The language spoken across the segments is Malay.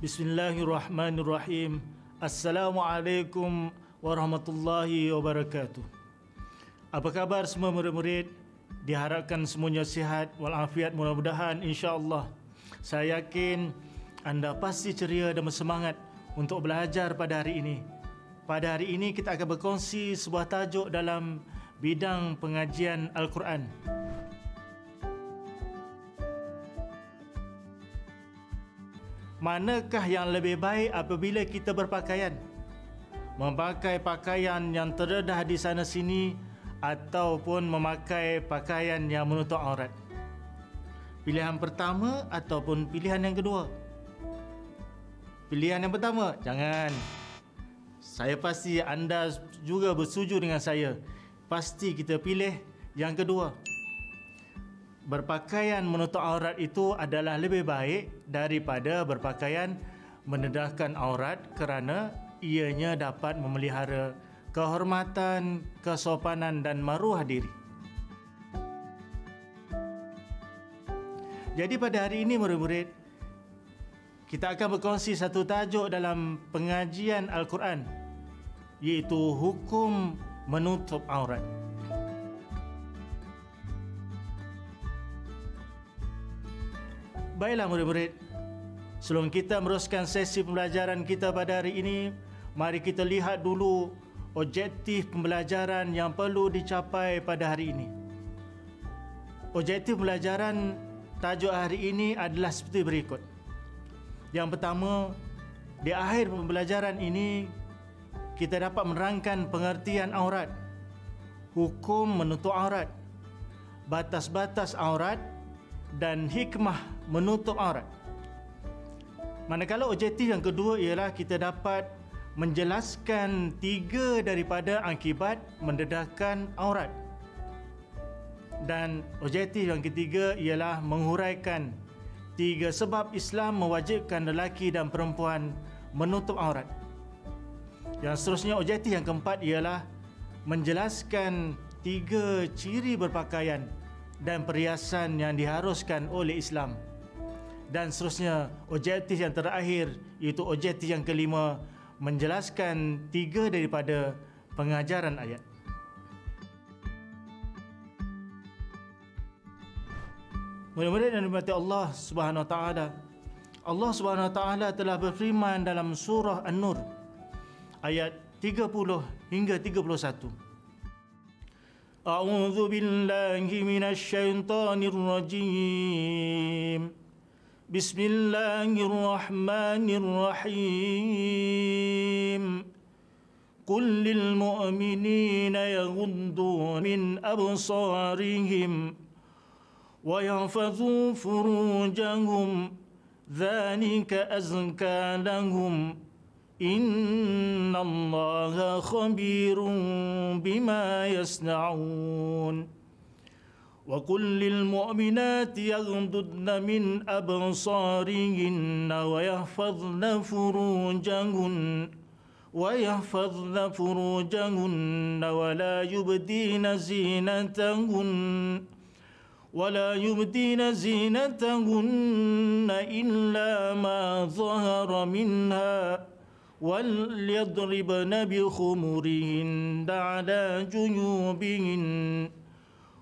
Bismillahirrahmanirrahim. Assalamualaikum warahmatullahi wabarakatuh. Apa khabar semua murid-murid? Diharapkan semuanya sihat walafiat mudah-mudahan insya-Allah. Saya yakin anda pasti ceria dan bersemangat untuk belajar pada hari ini. Pada hari ini kita akan berkongsi sebuah tajuk dalam bidang pengajian Al-Quran. Manakah yang lebih baik apabila kita berpakaian? Memakai pakaian yang terdedah di sana sini ataupun memakai pakaian yang menutup aurat? Pilihan pertama ataupun pilihan yang kedua? Pilihan yang pertama, jangan. Saya pasti anda juga bersetuju dengan saya. Pasti kita pilih yang kedua berpakaian menutup aurat itu adalah lebih baik daripada berpakaian menedahkan aurat kerana ianya dapat memelihara kehormatan, kesopanan dan maruah diri. Jadi pada hari ini murid-murid kita akan berkongsi satu tajuk dalam pengajian Al-Quran iaitu hukum menutup aurat. Baiklah murid-murid, sebelum kita meneruskan sesi pembelajaran kita pada hari ini, mari kita lihat dulu objektif pembelajaran yang perlu dicapai pada hari ini. Objektif pembelajaran tajuk hari ini adalah seperti berikut. Yang pertama, di akhir pembelajaran ini kita dapat menerangkan pengertian aurat, hukum menutup aurat, batas-batas aurat dan hikmah menutup aurat. Manakala objektif yang kedua ialah kita dapat menjelaskan tiga daripada akibat mendedahkan aurat. Dan objektif yang ketiga ialah menghuraikan tiga sebab Islam mewajibkan lelaki dan perempuan menutup aurat. Yang seterusnya objektif yang keempat ialah menjelaskan tiga ciri berpakaian dan perhiasan yang diharuskan oleh Islam dan seterusnya objektif yang terakhir iaitu objektif yang kelima menjelaskan tiga daripada pengajaran ayat. Murid-murid yang dimati Allah Subhanahu Wa Taala. Allah Subhanahu Wa Taala telah berfirman dalam surah An-Nur ayat 30 hingga 31 A'udzu billahi minasy syaithanir rajim بسم الله الرحمن الرحيم. قل للمؤمنين يغضوا من أبصارهم ويحفظوا فروجهم. ذلك أزكى لهم. إن الله خبير بما يصنعون. وقل للمؤمنات يغضضن من أبصارهن ويحفظن فروجهن ويحفظن فروجهن ولا يبدين زينتهن ولا يبدين زينتهن إلا ما ظهر منها وليضربن بخمرهن على جيوبهن.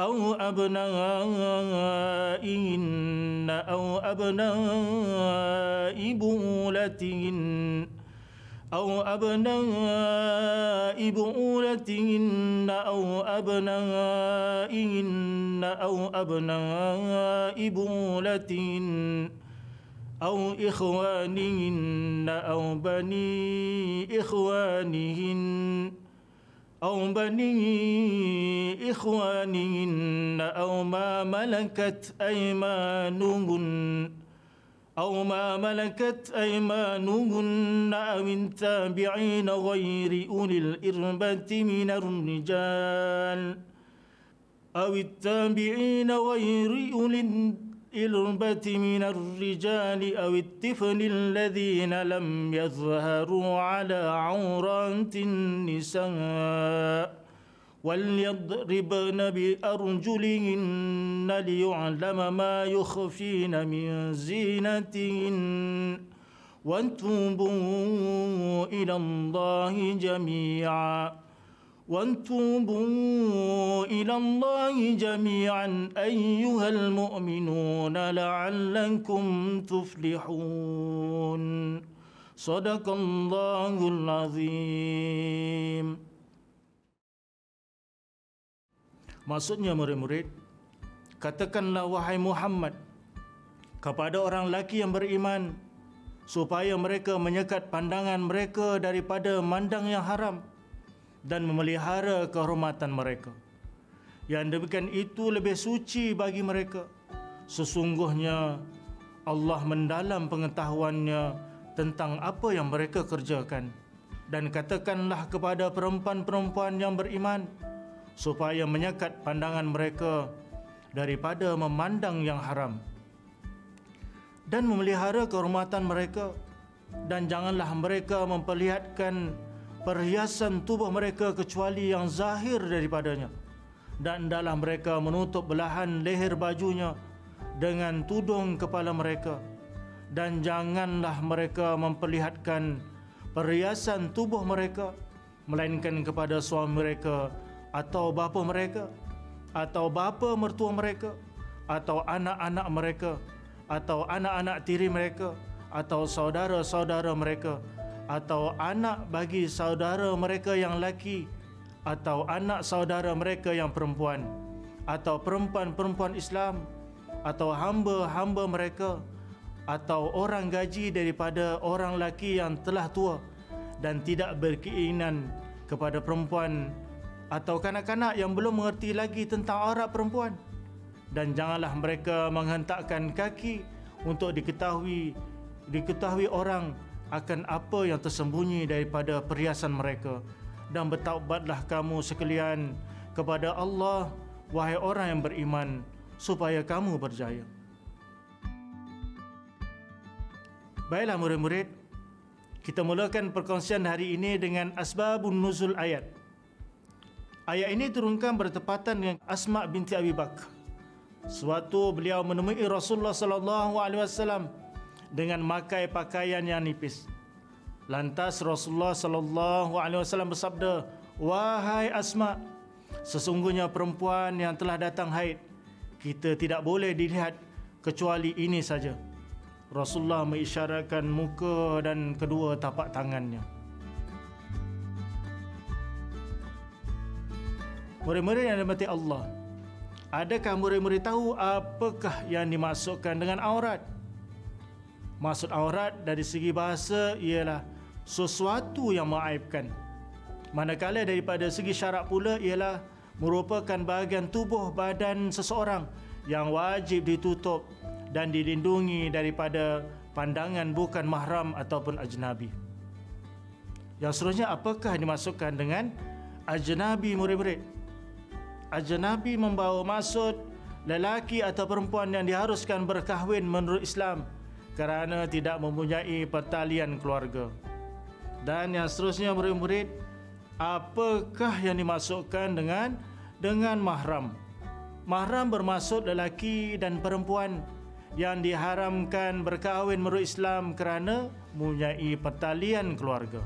أو أبنائهن أو أبناء بولتهن أو أبناء بؤولتهن أو أبنائهن أو أبناء بؤولتهن أو إخوانهن أو بني إخوانهن أو بني إخوانهن أو ما ملكت أيمانهن أو ما ملكت أيمانهن أو التابعين غير أولي الإربة من الرجال أو التابعين غير أولي الإربة من الرجال أو الطفل الذين لم يظهروا على عورات النساء وليضربن بأرجلهن ليعلم ما يخفين من زينتهن وتوبوا إلى الله جميعا. وتوبوا إلى الله جميعا أيها المؤمنون لعلكم تفلحون صدق الله العظيم Maksudnya murid-murid, katakanlah wahai Muhammad kepada orang lelaki yang beriman supaya mereka menyekat pandangan mereka daripada mandang yang haram dan memelihara kehormatan mereka. Yang demikian itu lebih suci bagi mereka. Sesungguhnya Allah mendalam pengetahuannya tentang apa yang mereka kerjakan. Dan katakanlah kepada perempuan-perempuan yang beriman, supaya menyekat pandangan mereka daripada memandang yang haram dan memelihara kehormatan mereka dan janganlah mereka memperlihatkan perhiasan tubuh mereka kecuali yang zahir daripadanya. Dan hendaklah mereka menutup belahan leher bajunya dengan tudung kepala mereka. Dan janganlah mereka memperlihatkan perhiasan tubuh mereka melainkan kepada suami mereka atau bapa mereka atau bapa mertua mereka atau anak-anak mereka atau anak-anak tiri mereka atau saudara-saudara mereka atau anak bagi saudara mereka yang laki atau anak saudara mereka yang perempuan. Atau perempuan-perempuan Islam. Atau hamba-hamba mereka. Atau orang gaji daripada orang laki yang telah tua. Dan tidak berkeinginan kepada perempuan. Atau kanak-kanak yang belum mengerti lagi tentang aurat perempuan. Dan janganlah mereka menghentakkan kaki untuk diketahui diketahui orang akan apa yang tersembunyi daripada perhiasan mereka. Dan bertaubatlah kamu sekalian kepada Allah wahai orang yang beriman supaya kamu berjaya. Baiklah murid-murid. Kita mulakan perkongsian hari ini dengan asbabun nuzul ayat. Ayat ini turunkan bertepatan dengan Asma binti Abi Bakar. Suatu beliau menemui Rasulullah sallallahu alaihi wasallam dengan makai pakaian yang nipis. Lantas Rasulullah sallallahu alaihi wasallam bersabda, "Wahai Asma, sesungguhnya perempuan yang telah datang haid, kita tidak boleh dilihat kecuali ini saja." Rasulullah mengisyaratkan muka dan kedua tapak tangannya. Murid-murid yang dimati Allah Adakah murid-murid tahu apakah yang dimasukkan dengan aurat? Maksud aurat dari segi bahasa ialah sesuatu yang mengaibkan. Manakala daripada segi syarak pula ialah merupakan bahagian tubuh badan seseorang yang wajib ditutup dan dilindungi daripada pandangan bukan mahram ataupun ajnabi. Yang seterusnya apakah dimasukkan dengan ajnabi murid-murid? ajnabi membawa maksud lelaki atau perempuan yang diharuskan berkahwin menurut Islam kerana tidak mempunyai pertalian keluarga. Dan yang seterusnya murid-murid, apakah yang dimasukkan dengan dengan mahram? Mahram bermaksud lelaki dan perempuan yang diharamkan berkahwin menurut Islam kerana mempunyai pertalian keluarga.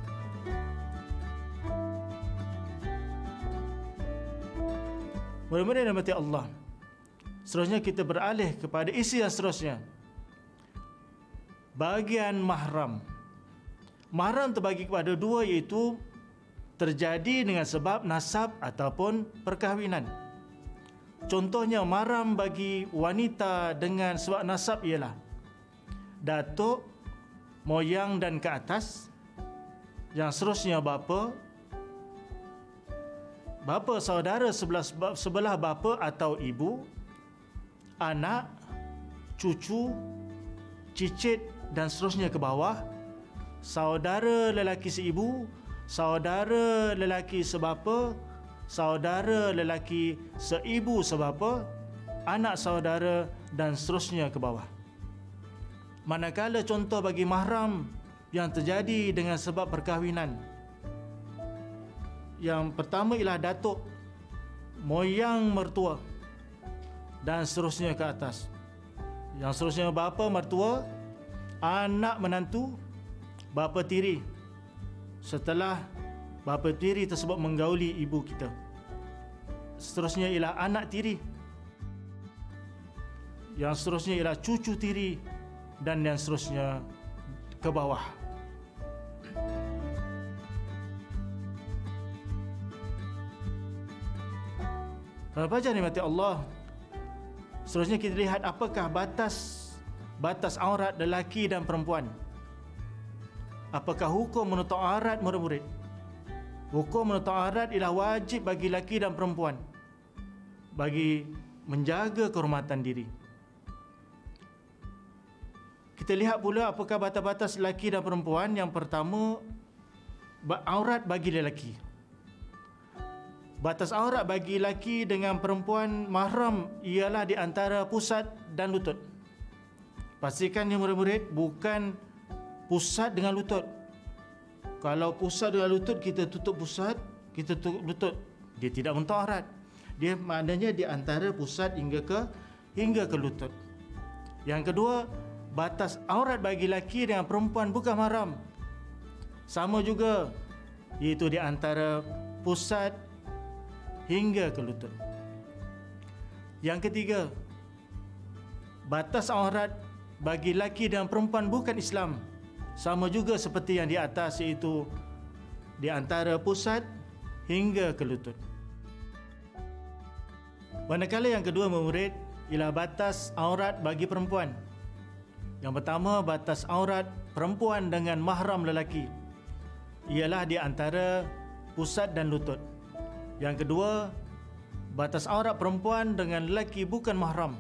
Murid-murid yang Allah. Seterusnya kita beralih kepada isi yang seterusnya. Bagian mahram. Mahram terbagi kepada dua iaitu terjadi dengan sebab nasab ataupun perkahwinan. Contohnya mahram bagi wanita dengan sebab nasab ialah datuk, moyang dan ke atas. Yang seterusnya bapa, bapa saudara sebelah sebelah bapa atau ibu, anak, cucu, cicit dan seterusnya ke bawah, saudara lelaki seibu, saudara lelaki sebapa, saudara lelaki seibu sebapa, anak saudara dan seterusnya ke bawah. Manakala contoh bagi mahram yang terjadi dengan sebab perkahwinan. Yang pertama ialah datuk, moyang mertua dan seterusnya ke atas. Yang seterusnya bapa mertua, anak menantu, bapa tiri. Setelah bapa tiri tersebut menggauli ibu kita. Seterusnya ialah anak tiri. Yang seterusnya ialah cucu tiri dan yang seterusnya ke bawah. Apa saja nikmati Allah Seterusnya kita lihat apakah batas batas aurat lelaki dan perempuan. Apakah hukum menutup aurat murid-murid? Hukum menutup aurat ialah wajib bagi lelaki dan perempuan bagi menjaga kehormatan diri. Kita lihat pula apakah batas-batas lelaki dan perempuan. Yang pertama, aurat bagi lelaki. Batas aurat bagi lelaki dengan perempuan mahram ialah di antara pusat dan lutut. Pastikan ya murid-murid bukan pusat dengan lutut. Kalau pusat dengan lutut kita tutup pusat, kita tutup lutut, dia tidak mentok aurat. Dia maknanya di antara pusat hingga ke hingga ke lutut. Yang kedua, batas aurat bagi lelaki dengan perempuan bukan mahram. Sama juga iaitu di antara pusat hingga ke lutut. Yang ketiga, batas aurat bagi laki dan perempuan bukan Islam sama juga seperti yang di atas iaitu di antara pusat hingga ke lutut. Manakala yang kedua memurid ialah batas aurat bagi perempuan. Yang pertama batas aurat perempuan dengan mahram lelaki ialah di antara pusat dan lutut. Yang kedua, batas aurat perempuan dengan lelaki bukan mahram,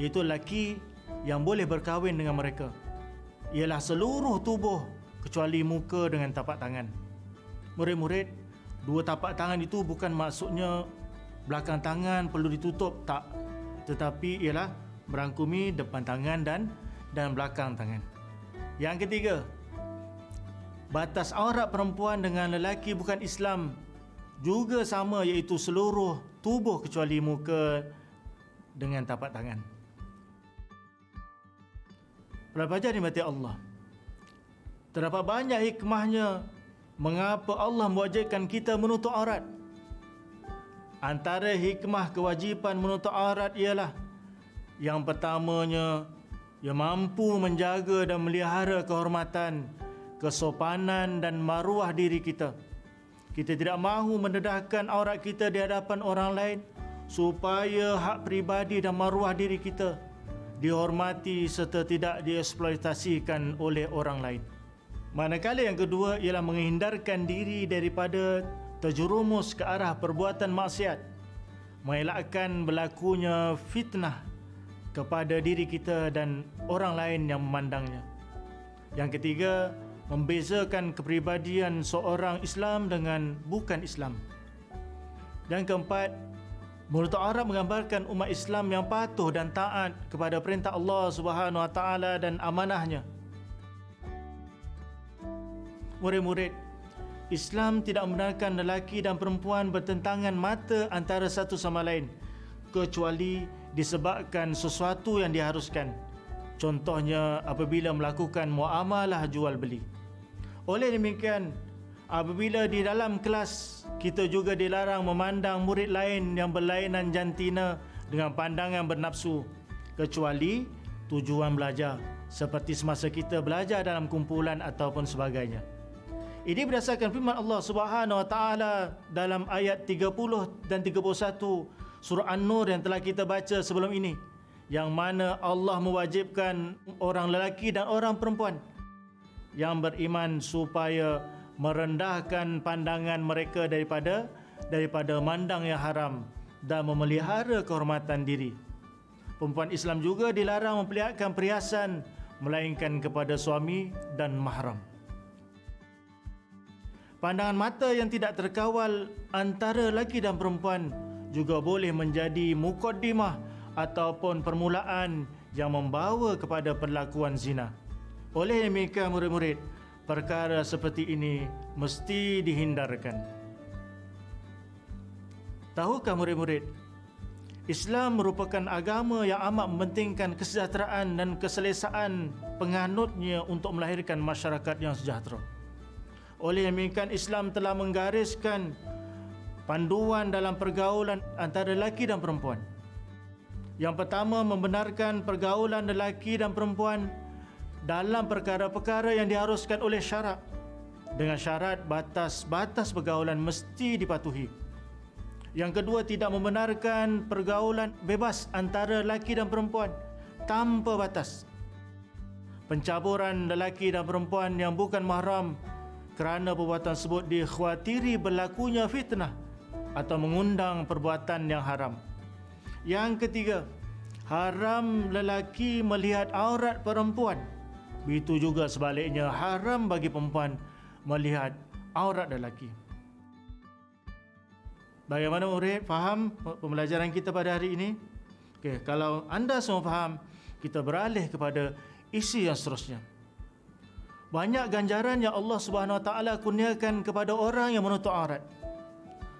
iaitu lelaki yang boleh berkahwin dengan mereka. Ialah seluruh tubuh kecuali muka dengan tapak tangan. Murid-murid, dua tapak tangan itu bukan maksudnya belakang tangan perlu ditutup, tak. Tetapi ialah merangkumi depan tangan dan dan belakang tangan. Yang ketiga, batas aurat perempuan dengan lelaki bukan Islam juga sama iaitu seluruh tubuh kecuali muka dengan tapak tangan. Pelajar dimati Allah. Terdapat banyak hikmahnya mengapa Allah mewajibkan kita menutup aurat. Antara hikmah kewajipan menutup aurat ialah yang pertamanya ia mampu menjaga dan melihara kehormatan, kesopanan dan maruah diri kita. Kita tidak mahu mendedahkan aurat kita di hadapan orang lain supaya hak pribadi dan maruah diri kita dihormati serta tidak dieksploitasikan oleh orang lain. Manakala yang kedua ialah menghindarkan diri daripada terjerumus ke arah perbuatan maksiat, mengelakkan berlakunya fitnah kepada diri kita dan orang lain yang memandangnya. Yang ketiga, membezakan kepribadian seorang Islam dengan bukan Islam. Dan keempat, Mulut Arab menggambarkan umat Islam yang patuh dan taat kepada perintah Allah Subhanahu Wa Taala dan amanahnya. Murid-murid, Islam tidak membenarkan lelaki dan perempuan bertentangan mata antara satu sama lain kecuali disebabkan sesuatu yang diharuskan. Contohnya apabila melakukan muamalah jual beli. Oleh demikian, apabila di dalam kelas kita juga dilarang memandang murid lain yang berlainan jantina dengan pandangan bernafsu kecuali tujuan belajar seperti semasa kita belajar dalam kumpulan ataupun sebagainya. Ini berdasarkan firman Allah Subhanahu Wa Taala dalam ayat 30 dan 31 surah An-Nur yang telah kita baca sebelum ini yang mana Allah mewajibkan orang lelaki dan orang perempuan yang beriman supaya merendahkan pandangan mereka daripada daripada mandang yang haram dan memelihara kehormatan diri. Perempuan Islam juga dilarang memperlihatkan perhiasan melainkan kepada suami dan mahram. Pandangan mata yang tidak terkawal antara lelaki dan perempuan juga boleh menjadi mukaddimah ataupun permulaan yang membawa kepada perlakuan zina. Oleh demikian murid-murid, perkara seperti ini mesti dihindarkan. Tahukah murid-murid, Islam merupakan agama yang amat mementingkan kesejahteraan dan keselesaan penganutnya untuk melahirkan masyarakat yang sejahtera. Oleh demikian Islam telah menggariskan panduan dalam pergaulan antara lelaki dan perempuan. Yang pertama membenarkan pergaulan lelaki dan perempuan dalam perkara-perkara yang diharuskan oleh syarak dengan syarat batas-batas pergaulan mesti dipatuhi. Yang kedua tidak membenarkan pergaulan bebas antara lelaki dan perempuan tanpa batas. Pencaburan lelaki dan perempuan yang bukan mahram kerana perbuatan tersebut dikhawatiri berlakunya fitnah atau mengundang perbuatan yang haram. Yang ketiga, haram lelaki melihat aurat perempuan. Begitu juga sebaliknya haram bagi perempuan melihat aurat lelaki. Bagaimana murid faham pembelajaran kita pada hari ini? Okey, kalau anda semua faham, kita beralih kepada isi yang seterusnya banyak ganjaran yang Allah Subhanahu Wa Taala kurniakan kepada orang yang menutup aurat.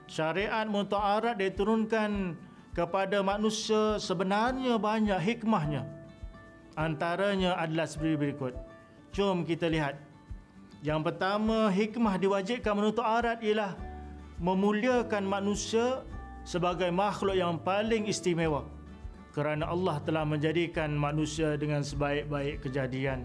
Syariat menutup aurat diturunkan kepada manusia sebenarnya banyak hikmahnya. Antaranya adalah seperti berikut. Jom kita lihat. Yang pertama, hikmah diwajibkan menutup aurat ialah memuliakan manusia sebagai makhluk yang paling istimewa kerana Allah telah menjadikan manusia dengan sebaik-baik kejadian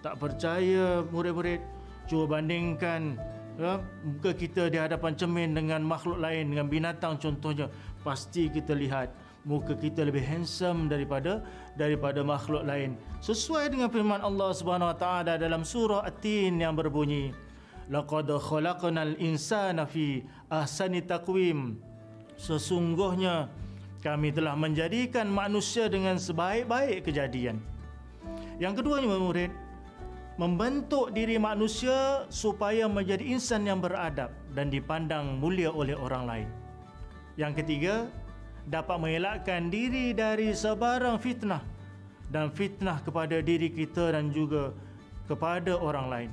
tak percaya murid-murid cuba bandingkan ya, muka kita di hadapan cermin dengan makhluk lain dengan binatang contohnya pasti kita lihat muka kita lebih handsome daripada daripada makhluk lain. Sesuai dengan firman Allah Subhanahu Wa Taala dalam surah At-Tin yang berbunyi laqad khalaqnal insana fi ahsani taqwim. Sesungguhnya kami telah menjadikan manusia dengan sebaik-baik kejadian. Yang kedua murid membentuk diri manusia supaya menjadi insan yang beradab dan dipandang mulia oleh orang lain. Yang ketiga, dapat mengelakkan diri dari sebarang fitnah dan fitnah kepada diri kita dan juga kepada orang lain.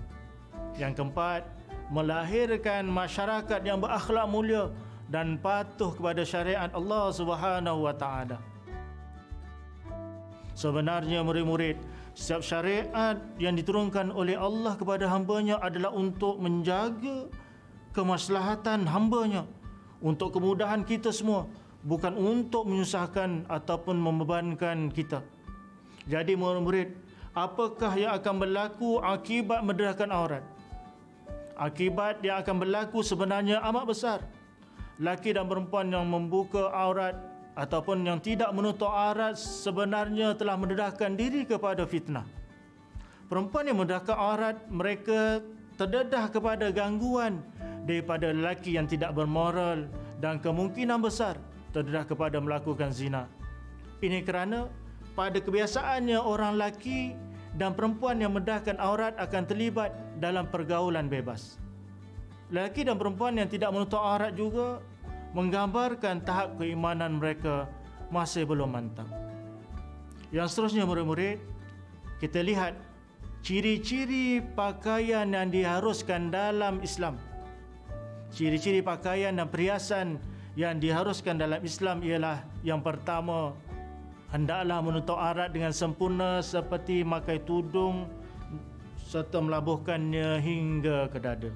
Yang keempat, melahirkan masyarakat yang berakhlak mulia dan patuh kepada syariat Allah Subhanahu wa taala. Sebenarnya murid-murid setiap syariat yang diturunkan oleh Allah kepada hambanya adalah untuk menjaga kemaslahatan hambanya untuk kemudahan kita semua bukan untuk menyusahkan ataupun membebankan kita. Jadi murid-murid, apakah yang akan berlaku akibat menderakan aurat? Akibat yang akan berlaku sebenarnya amat besar. Laki dan perempuan yang membuka aurat ataupun yang tidak menutup aurat sebenarnya telah mendedahkan diri kepada fitnah. Perempuan yang mendedahkan aurat mereka terdedah kepada gangguan daripada lelaki yang tidak bermoral dan kemungkinan besar terdedah kepada melakukan zina. Ini kerana pada kebiasaannya orang lelaki dan perempuan yang mendedahkan aurat akan terlibat dalam pergaulan bebas. Lelaki dan perempuan yang tidak menutup aurat juga menggambarkan tahap keimanan mereka masih belum mantap. Yang seterusnya murid-murid, kita lihat ciri-ciri pakaian yang diharuskan dalam Islam. Ciri-ciri pakaian dan perhiasan yang diharuskan dalam Islam ialah yang pertama, hendaklah menutup aurat dengan sempurna seperti memakai tudung serta melabuhkannya hingga ke dada.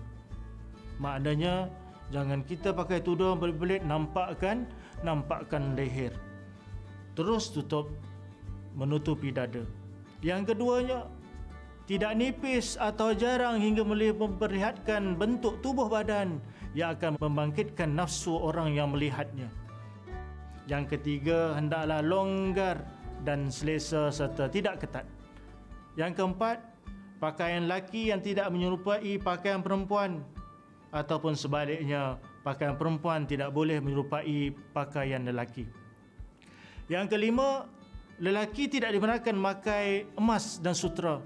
Maknanya, Jangan kita pakai tudung belit-belit nampakkan nampakkan leher. Terus tutup menutupi dada. Yang keduanya tidak nipis atau jarang hingga memperlihatkan bentuk tubuh badan yang akan membangkitkan nafsu orang yang melihatnya. Yang ketiga hendaklah longgar dan selesa serta tidak ketat. Yang keempat, pakaian laki yang tidak menyerupai pakaian perempuan ataupun sebaliknya pakaian perempuan tidak boleh menyerupai pakaian lelaki. Yang kelima, lelaki tidak dibenarkan memakai emas dan sutra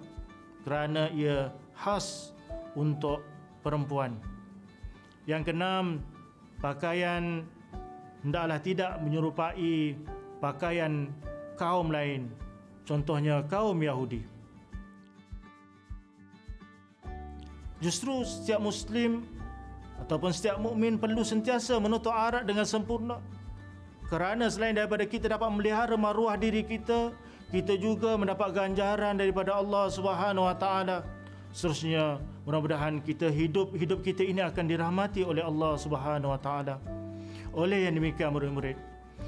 kerana ia khas untuk perempuan. Yang keenam, pakaian hendaklah tidak menyerupai pakaian kaum lain. Contohnya kaum Yahudi. Justru setiap muslim ataupun setiap mukmin perlu sentiasa menutup aurat dengan sempurna kerana selain daripada kita dapat melihara maruah diri kita, kita juga mendapat ganjaran daripada Allah Subhanahu Wa Taala. Seterusnya, mudah-mudahan kita hidup hidup kita ini akan dirahmati oleh Allah Subhanahu Wa Taala. Oleh yang demikian murid-murid,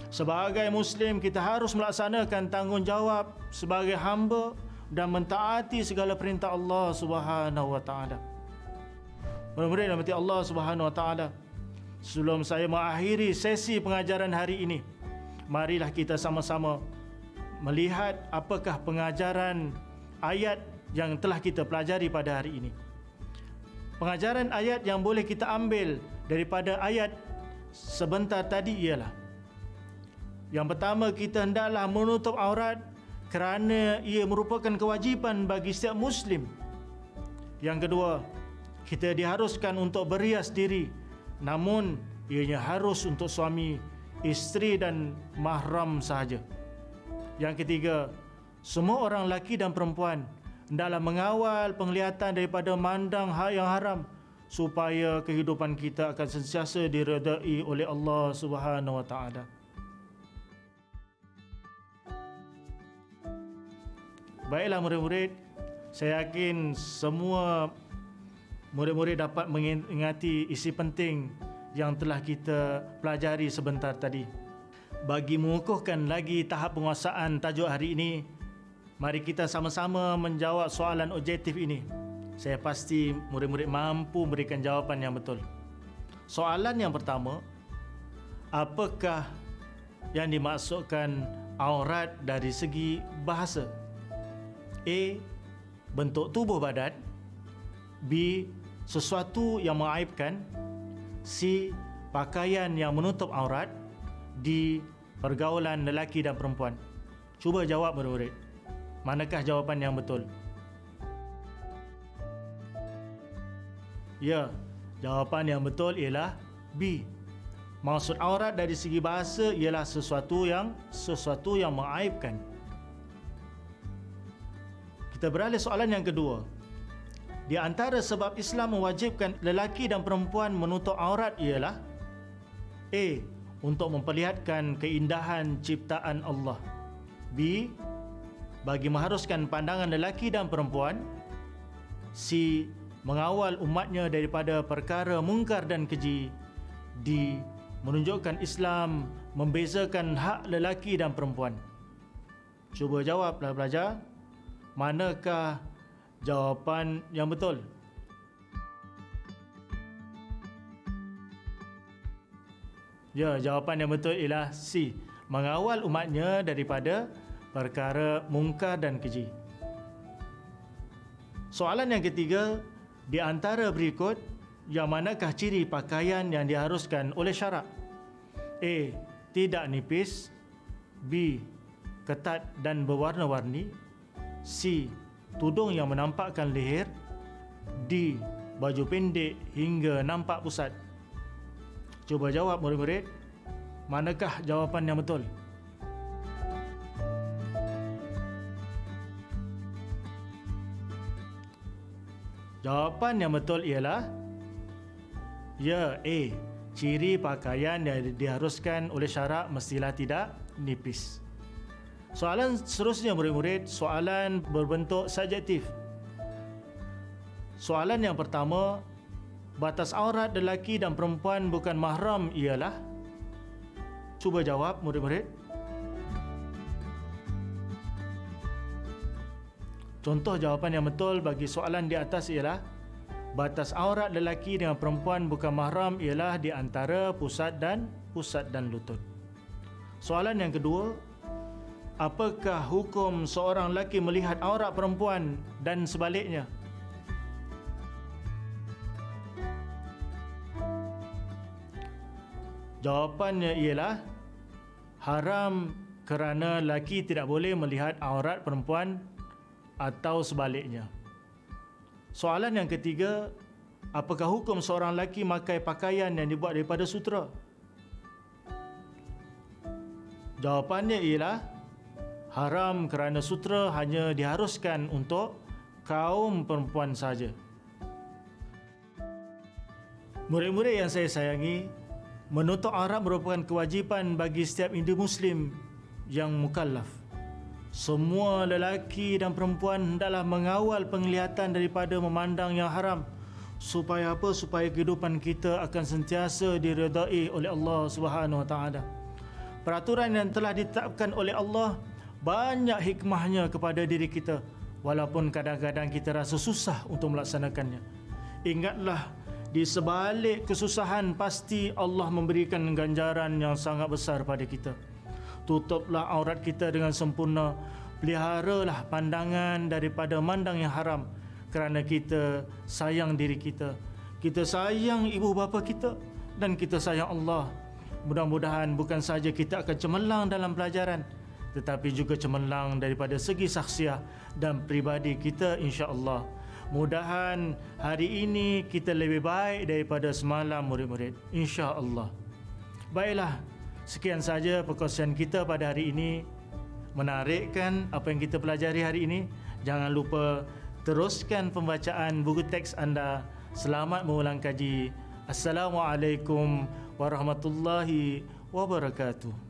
sebagai muslim kita harus melaksanakan tanggungjawab sebagai hamba dan mentaati segala perintah Allah Subhanahu Wa Taala. Murid-murid yang Allah Subhanahu Wa Taala. Sebelum saya mengakhiri sesi pengajaran hari ini, marilah kita sama-sama melihat apakah pengajaran ayat yang telah kita pelajari pada hari ini. Pengajaran ayat yang boleh kita ambil daripada ayat sebentar tadi ialah yang pertama kita hendaklah menutup aurat kerana ia merupakan kewajipan bagi setiap muslim. Yang kedua, kita diharuskan untuk berias diri namun ianya harus untuk suami, isteri dan mahram sahaja. Yang ketiga, semua orang lelaki dan perempuan hendaklah mengawal penglihatan daripada mandang hal yang haram supaya kehidupan kita akan sentiasa diredai oleh Allah Subhanahu wa taala. Baiklah murid-murid, saya yakin semua murid-murid dapat mengingati isi penting yang telah kita pelajari sebentar tadi. Bagi mengukuhkan lagi tahap penguasaan tajuk hari ini, mari kita sama-sama menjawab soalan objektif ini. Saya pasti murid-murid mampu memberikan jawapan yang betul. Soalan yang pertama, apakah yang dimaksudkan aurat dari segi bahasa? A. Bentuk tubuh badan B sesuatu yang mengaibkan C. Pakaian yang menutup aurat D. Pergaulan lelaki dan perempuan Cuba jawab murid-murid Manakah jawapan yang betul? Ya, jawapan yang betul ialah B. Maksud aurat dari segi bahasa ialah sesuatu yang sesuatu yang mengaibkan. Kita beralih soalan yang kedua. Di antara sebab Islam mewajibkan lelaki dan perempuan menutup aurat ialah A. Untuk memperlihatkan keindahan ciptaan Allah B. Bagi mengharuskan pandangan lelaki dan perempuan C. Mengawal umatnya daripada perkara mungkar dan keji D. Menunjukkan Islam membezakan hak lelaki dan perempuan Cuba jawablah pelajar Manakah jawapan yang betul. Ya, jawapan yang betul ialah C. Mengawal umatnya daripada perkara mungkar dan keji. Soalan yang ketiga, di antara berikut, yang manakah ciri pakaian yang diharuskan oleh syarak? A. Tidak nipis B. Ketat dan berwarna-warni C tudung yang menampakkan leher D. Baju pendek hingga nampak pusat Cuba jawab murid-murid Manakah jawapan yang betul? Jawapan yang betul ialah Ya, A Ciri pakaian yang diharuskan oleh syarak mestilah tidak nipis. Soalan seterusnya murid-murid, soalan berbentuk subjektif. Soalan yang pertama, batas aurat lelaki dan perempuan bukan mahram ialah? Cuba jawab murid-murid. Contoh jawapan yang betul bagi soalan di atas ialah batas aurat lelaki dengan perempuan bukan mahram ialah di antara pusat dan pusat dan lutut. Soalan yang kedua, apakah hukum seorang lelaki melihat aurat perempuan dan sebaliknya? Jawapannya ialah haram kerana lelaki tidak boleh melihat aurat perempuan atau sebaliknya. Soalan yang ketiga, apakah hukum seorang lelaki memakai pakaian yang dibuat daripada sutra? Jawapannya ialah haram kerana sutra hanya diharuskan untuk kaum perempuan saja. Murid-murid yang saya sayangi, menutup aurat merupakan kewajipan bagi setiap Hindu Muslim yang mukallaf. Semua lelaki dan perempuan hendaklah mengawal penglihatan daripada memandang yang haram supaya apa supaya kehidupan kita akan sentiasa diredai oleh Allah Subhanahu Wa Taala. Peraturan yang telah ditetapkan oleh Allah banyak hikmahnya kepada diri kita walaupun kadang-kadang kita rasa susah untuk melaksanakannya. Ingatlah di sebalik kesusahan pasti Allah memberikan ganjaran yang sangat besar pada kita tutuplah aurat kita dengan sempurna. Peliharalah pandangan daripada mandang yang haram kerana kita sayang diri kita. Kita sayang ibu bapa kita dan kita sayang Allah. Mudah-mudahan bukan saja kita akan cemerlang dalam pelajaran tetapi juga cemerlang daripada segi saksiah dan pribadi kita insya-Allah. Mudahan hari ini kita lebih baik daripada semalam murid-murid insya-Allah. Baiklah Sekian saja perkongsian kita pada hari ini. Menarikkan apa yang kita pelajari hari ini. Jangan lupa teruskan pembacaan buku teks anda. Selamat mengulang kaji. Assalamualaikum warahmatullahi wabarakatuh.